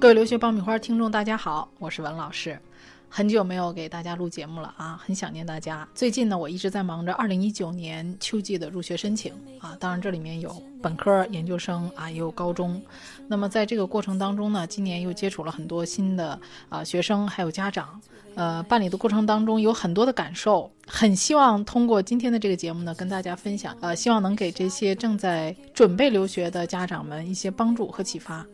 各位留学爆米花听众，大家好，我是文老师。很久没有给大家录节目了啊，很想念大家。最近呢，我一直在忙着2019年秋季的入学申请啊，当然这里面有本科、研究生啊，也有高中。那么在这个过程当中呢，今年又接触了很多新的啊学生，还有家长。呃，办理的过程当中有很多的感受，很希望通过今天的这个节目呢，跟大家分享。呃，希望能给这些正在准备留学的家长们一些帮助和启发。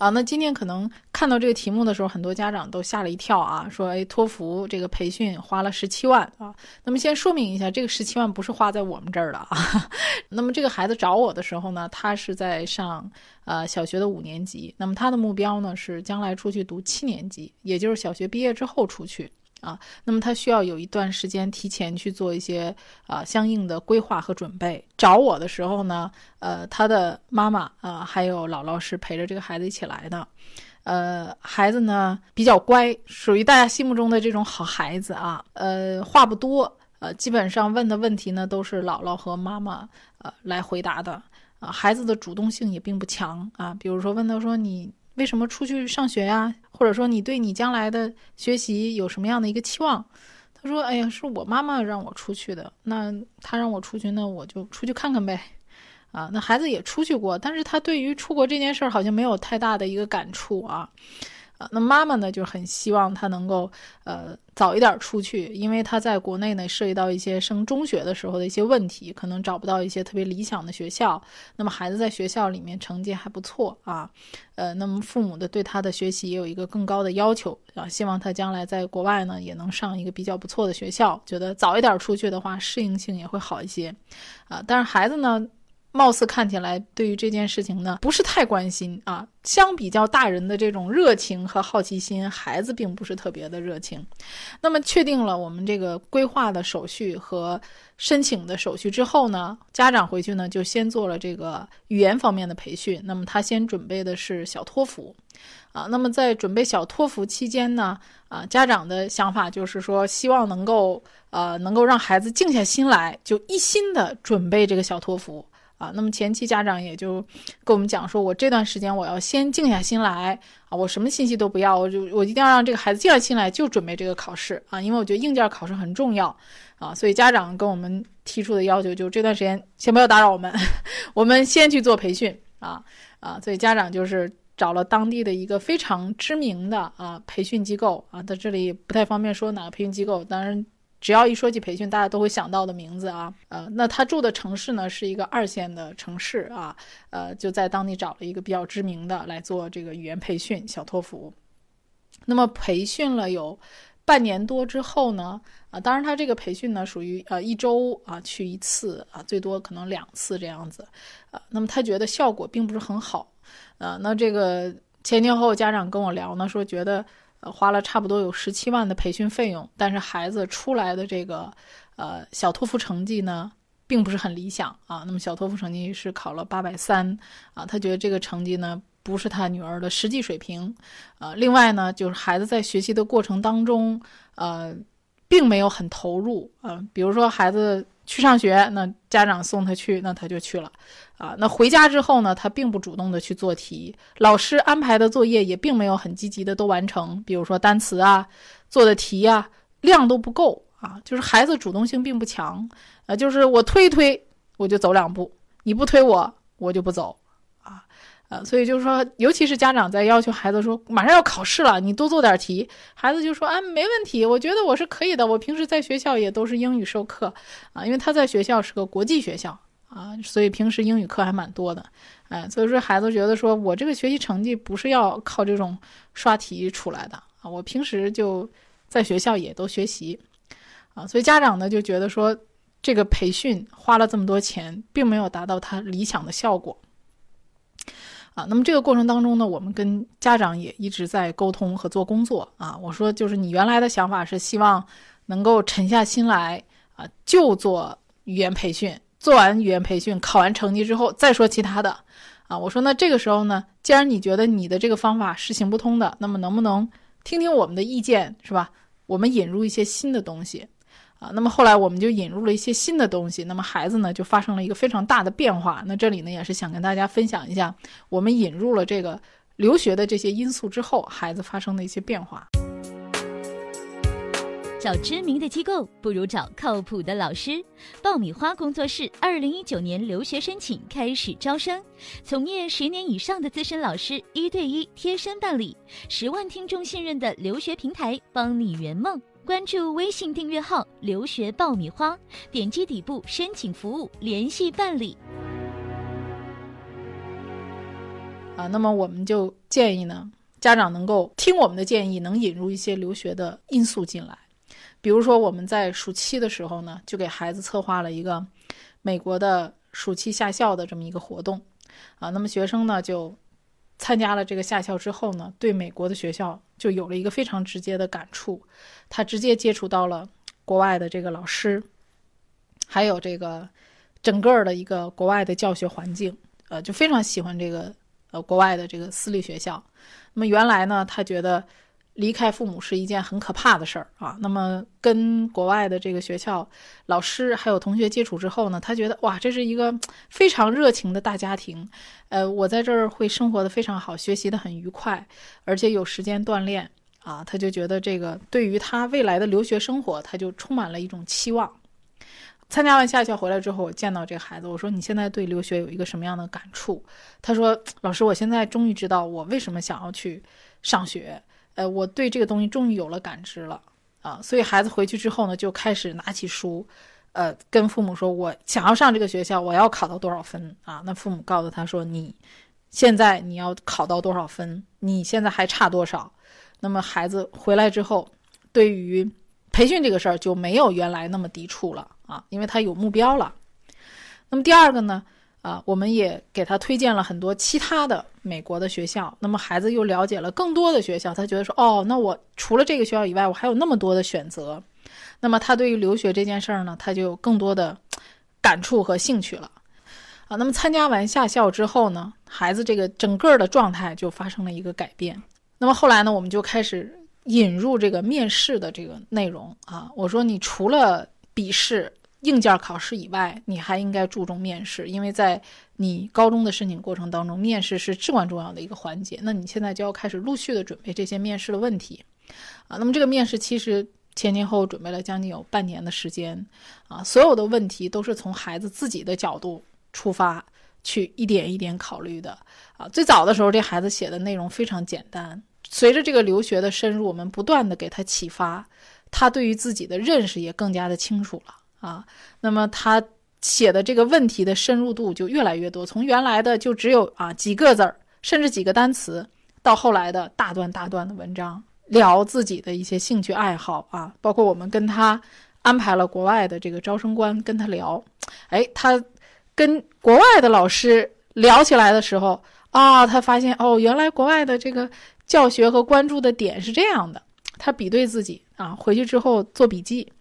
啊，那今天可能看到这个题目的时候，很多家长都吓了一跳啊，说：“哎，托福这个培训花了十七万啊。”那么先说明一下，这个十七万不是花在我们这儿的啊。那么这个孩子找我的时候呢，他是在上呃小学的五年级，那么他的目标呢是将来出去读七年级，也就是小学毕业之后出去。啊，那么他需要有一段时间提前去做一些啊相应的规划和准备。找我的时候呢，呃，他的妈妈啊还有姥姥是陪着这个孩子一起来的。呃，孩子呢比较乖，属于大家心目中的这种好孩子啊。呃，话不多，呃，基本上问的问题呢都是姥姥和妈妈呃来回答的。啊，孩子的主动性也并不强啊。比如说问他说你。为什么出去上学呀？或者说你对你将来的学习有什么样的一个期望？他说：“哎呀，是我妈妈让我出去的。那她让我出去，那我就出去看看呗。啊，那孩子也出去过，但是他对于出国这件事儿好像没有太大的一个感触啊。”啊，那妈妈呢就很希望他能够呃早一点出去，因为他在国内呢涉及到一些升中学的时候的一些问题，可能找不到一些特别理想的学校。那么孩子在学校里面成绩还不错啊，呃，那么父母的对他的学习也有一个更高的要求啊，希望他将来在国外呢也能上一个比较不错的学校，觉得早一点出去的话适应性也会好一些，啊，但是孩子呢。貌似看起来对于这件事情呢不是太关心啊，相比较大人的这种热情和好奇心，孩子并不是特别的热情。那么确定了我们这个规划的手续和申请的手续之后呢，家长回去呢就先做了这个语言方面的培训。那么他先准备的是小托福，啊，那么在准备小托福期间呢，啊，家长的想法就是说希望能够呃能够让孩子静下心来，就一心的准备这个小托福。啊，那么前期家长也就跟我们讲说，我这段时间我要先静下心来啊，我什么信息都不要，我就我一定要让这个孩子静下心来，就准备这个考试啊，因为我觉得硬件考试很重要啊，所以家长跟我们提出的要求就这段时间先不要打扰我们，我们先去做培训啊啊，所以家长就是找了当地的一个非常知名的啊培训机构啊，在这里不太方便说哪个培训机构，当然。只要一说起培训，大家都会想到的名字啊，呃，那他住的城市呢是一个二线的城市啊，呃，就在当地找了一个比较知名的来做这个语言培训小托福。那么培训了有半年多之后呢，啊，当然他这个培训呢属于呃一周啊去一次啊，最多可能两次这样子，啊，那么他觉得效果并不是很好，啊，那这个前前后后家长跟我聊呢，说觉得。呃，花了差不多有十七万的培训费用，但是孩子出来的这个呃小托福成绩呢，并不是很理想啊。那么小托福成绩是考了八百三啊，他觉得这个成绩呢不是他女儿的实际水平。呃，另外呢，就是孩子在学习的过程当中，呃，并没有很投入啊。比如说孩子。去上学，那家长送他去，那他就去了，啊，那回家之后呢，他并不主动的去做题，老师安排的作业也并没有很积极的都完成，比如说单词啊，做的题啊，量都不够。啊，就是孩子主动性并不强，啊，就是我推一推我就走两步，你不推我我就不走。啊，所以就是说，尤其是家长在要求孩子说马上要考试了，你多做点题，孩子就说啊，没问题，我觉得我是可以的，我平时在学校也都是英语授课，啊，因为他在学校是个国际学校啊，所以平时英语课还蛮多的，哎，所以说孩子觉得说我这个学习成绩不是要靠这种刷题出来的啊，我平时就在学校也都学习，啊，所以家长呢就觉得说这个培训花了这么多钱，并没有达到他理想的效果。那么这个过程当中呢，我们跟家长也一直在沟通和做工作啊。我说，就是你原来的想法是希望能够沉下心来啊，就做语言培训，做完语言培训，考完成绩之后再说其他的啊。我说，那这个时候呢，既然你觉得你的这个方法是行不通的，那么能不能听听我们的意见，是吧？我们引入一些新的东西啊。那么后来我们就引入了一些新的东西，那么孩子呢就发生了一个非常大的变化。那这里呢也是想跟大家分享一下，我们引入了这个留学的这些因素之后，孩子发生的一些变化。找知名的机构不如找靠谱的老师。爆米花工作室二零一九年留学申请开始招生，从业十年以上的资深老师一对一贴身办理，十万听众信任的留学平台，帮你圆梦。关注微信订阅号“留学爆米花”，点击底部申请服务联系办理。啊，那么我们就建议呢，家长能够听我们的建议，能引入一些留学的因素进来。比如说，我们在暑期的时候呢，就给孩子策划了一个美国的暑期夏校的这么一个活动，啊，那么学生呢就参加了这个夏校之后呢，对美国的学校就有了一个非常直接的感触，他直接接触到了国外的这个老师，还有这个整个的一个国外的教学环境，呃，就非常喜欢这个呃国外的这个私立学校。那么原来呢，他觉得。离开父母是一件很可怕的事儿啊。那么跟国外的这个学校老师还有同学接触之后呢，他觉得哇，这是一个非常热情的大家庭。呃，我在这儿会生活的非常好，学习的很愉快，而且有时间锻炼啊。他就觉得这个对于他未来的留学生活，他就充满了一种期望。参加完夏校回来之后，我见到这孩子，我说你现在对留学有一个什么样的感触？他说，老师，我现在终于知道我为什么想要去上学。呃，我对这个东西终于有了感知了啊，所以孩子回去之后呢，就开始拿起书，呃，跟父母说：“我想要上这个学校，我要考到多少分啊？”那父母告诉他说：“你现在你要考到多少分？你现在还差多少？”那么孩子回来之后，对于培训这个事儿就没有原来那么抵触了啊，因为他有目标了。那么第二个呢？啊，我们也给他推荐了很多其他的美国的学校，那么孩子又了解了更多的学校，他觉得说，哦，那我除了这个学校以外，我还有那么多的选择，那么他对于留学这件事儿呢，他就有更多的感触和兴趣了。啊，那么参加完夏校之后呢，孩子这个整个的状态就发生了一个改变。那么后来呢，我们就开始引入这个面试的这个内容啊，我说你除了笔试。硬件考试以外，你还应该注重面试，因为在你高中的申请过程当中，面试是至关重要的一个环节。那你现在就要开始陆续的准备这些面试的问题，啊，那么这个面试其实前前后后准备了将近有半年的时间，啊，所有的问题都是从孩子自己的角度出发，去一点一点考虑的，啊，最早的时候这孩子写的内容非常简单，随着这个留学的深入，我们不断的给他启发，他对于自己的认识也更加的清楚了。啊，那么他写的这个问题的深入度就越来越多，从原来的就只有啊几个字儿，甚至几个单词，到后来的大段大段的文章，聊自己的一些兴趣爱好啊，包括我们跟他安排了国外的这个招生官跟他聊，哎，他跟国外的老师聊起来的时候啊，他发现哦，原来国外的这个教学和关注的点是这样的，他比对自己啊，回去之后做笔记。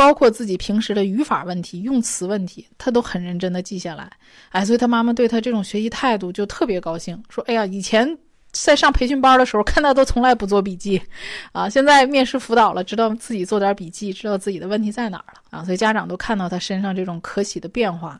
包括自己平时的语法问题、用词问题，他都很认真的记下来。哎，所以他妈妈对他这种学习态度就特别高兴，说：“哎呀，以前在上培训班的时候，看他都从来不做笔记，啊，现在面试辅导了，知道自己做点笔记，知道自己的问题在哪儿了啊。”所以家长都看到他身上这种可喜的变化。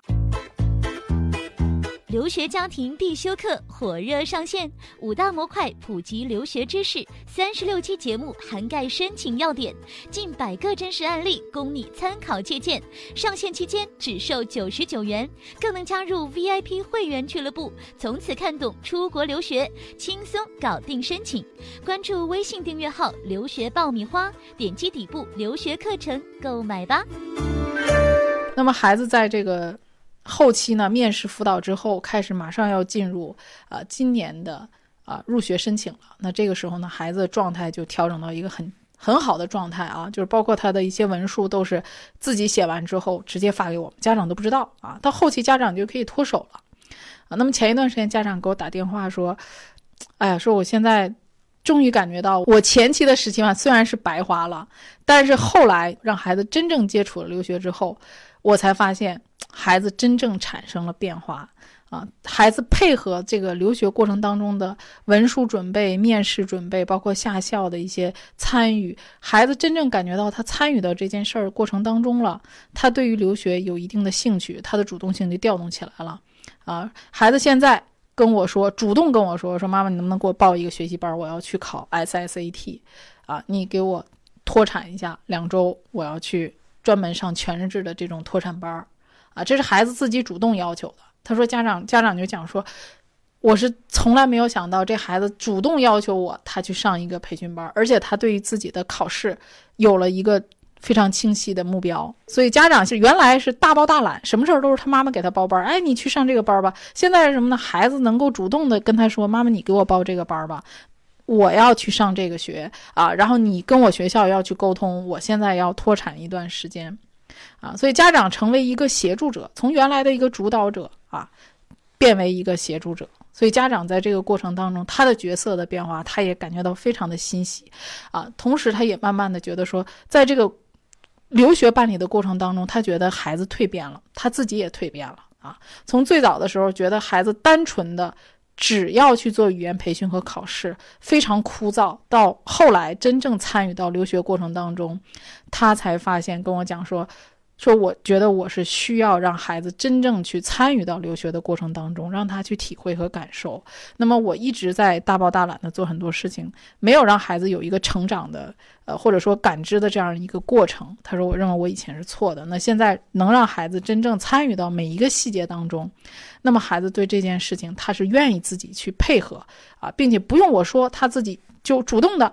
留学家庭必修课火热上线，五大模块普及留学知识，三十六期节目涵盖申请要点，近百个真实案例供你参考借鉴。上线期间只售九十九元，更能加入 VIP 会员俱乐部，从此看懂出国留学，轻松搞定申请。关注微信订阅号“留学爆米花”，点击底部留学课程购买吧。那么孩子在这个。后期呢，面试辅导之后，开始马上要进入啊今年的啊入学申请了。那这个时候呢，孩子状态就调整到一个很很好的状态啊，就是包括他的一些文书都是自己写完之后直接发给我们，家长都不知道啊。到后期家长就可以脱手了啊。那么前一段时间家长给我打电话说，哎呀，说我现在终于感觉到我前期的十七万虽然是白花了，但是后来让孩子真正接触了留学之后，我才发现。孩子真正产生了变化啊，孩子配合这个留学过程当中的文书准备、面试准备，包括下校的一些参与，孩子真正感觉到他参与到这件事儿过程当中了，他对于留学有一定的兴趣，他的主动性就调动起来了。啊，孩子现在跟我说，主动跟我说，说妈妈，你能不能给我报一个学习班？我要去考 SSAT，啊，你给我脱产一下，两周我要去专门上全日制的这种脱产班儿，啊，这是孩子自己主动要求的。他说家长家长就讲说，我是从来没有想到这孩子主动要求我他去上一个培训班，而且他对于自己的考试有了一个。非常清晰的目标，所以家长是原来是大包大揽，什么事儿都是他妈妈给他报班儿。哎，你去上这个班吧。现在是什么呢？孩子能够主动的跟他说：“妈妈，你给我报这个班吧，我要去上这个学啊。”然后你跟我学校要去沟通，我现在要脱产一段时间，啊，所以家长成为一个协助者，从原来的一个主导者啊，变为一个协助者。所以家长在这个过程当中，他的角色的变化，他也感觉到非常的欣喜，啊，同时他也慢慢的觉得说，在这个。留学办理的过程当中，他觉得孩子蜕变了，他自己也蜕变了啊。从最早的时候觉得孩子单纯的只要去做语言培训和考试，非常枯燥，到后来真正参与到留学过程当中，他才发现跟我讲说。说，我觉得我是需要让孩子真正去参与到留学的过程当中，让他去体会和感受。那么我一直在大包大揽的做很多事情，没有让孩子有一个成长的，呃，或者说感知的这样一个过程。他说，我认为我以前是错的。那现在能让孩子真正参与到每一个细节当中，那么孩子对这件事情他是愿意自己去配合啊，并且不用我说，他自己就主动的。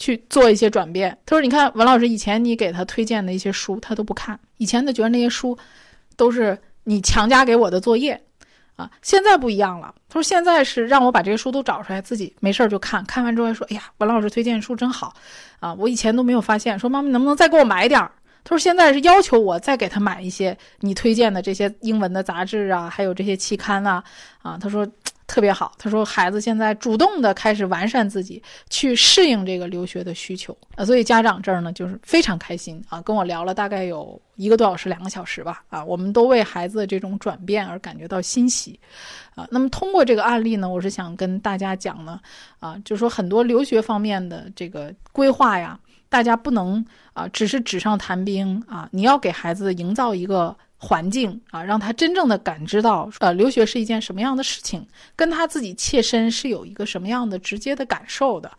去做一些转变。他说：“你看，文老师以前你给他推荐的一些书，他都不看。以前他觉得那些书都是你强加给我的作业啊。现在不一样了。他说现在是让我把这些书都找出来，自己没事儿就看。看完之后还说：‘哎呀，文老师推荐书真好啊！’我以前都没有发现。说妈妈能不能再给我买点儿？他说现在是要求我再给他买一些你推荐的这些英文的杂志啊，还有这些期刊啊。啊，他说。”特别好，他说孩子现在主动的开始完善自己，去适应这个留学的需求啊，所以家长这儿呢就是非常开心啊，跟我聊了大概有一个多小时、两个小时吧啊，我们都为孩子的这种转变而感觉到欣喜啊。那么通过这个案例呢，我是想跟大家讲呢啊，就是说很多留学方面的这个规划呀，大家不能啊只是纸上谈兵啊，你要给孩子营造一个。环境啊，让他真正的感知到，呃，留学是一件什么样的事情，跟他自己切身是有一个什么样的直接的感受的。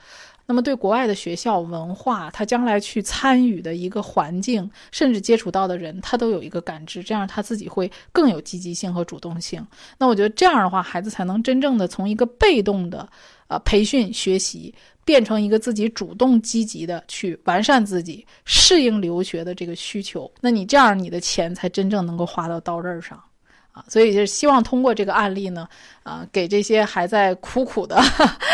那么，对国外的学校文化，他将来去参与的一个环境，甚至接触到的人，他都有一个感知，这样他自己会更有积极性和主动性。那我觉得这样的话，孩子才能真正的从一个被动的，呃，培训学习。变成一个自己主动积极的去完善自己、适应留学的这个需求，那你这样你的钱才真正能够花到刀刃上。所以就是希望通过这个案例呢，啊，给这些还在苦苦的，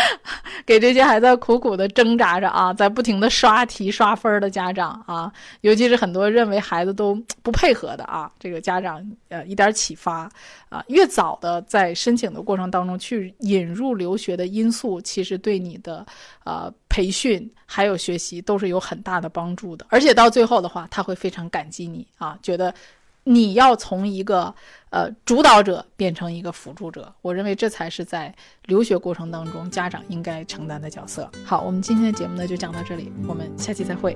给这些还在苦苦的挣扎着啊，在不停的刷题刷分的家长啊，尤其是很多认为孩子都不配合的啊，这个家长呃一点启发啊，越早的在申请的过程当中去引入留学的因素，其实对你的呃培训还有学习都是有很大的帮助的，而且到最后的话，他会非常感激你啊，觉得。你要从一个呃主导者变成一个辅助者，我认为这才是在留学过程当中家长应该承担的角色。好，我们今天的节目呢就讲到这里，我们下期再会。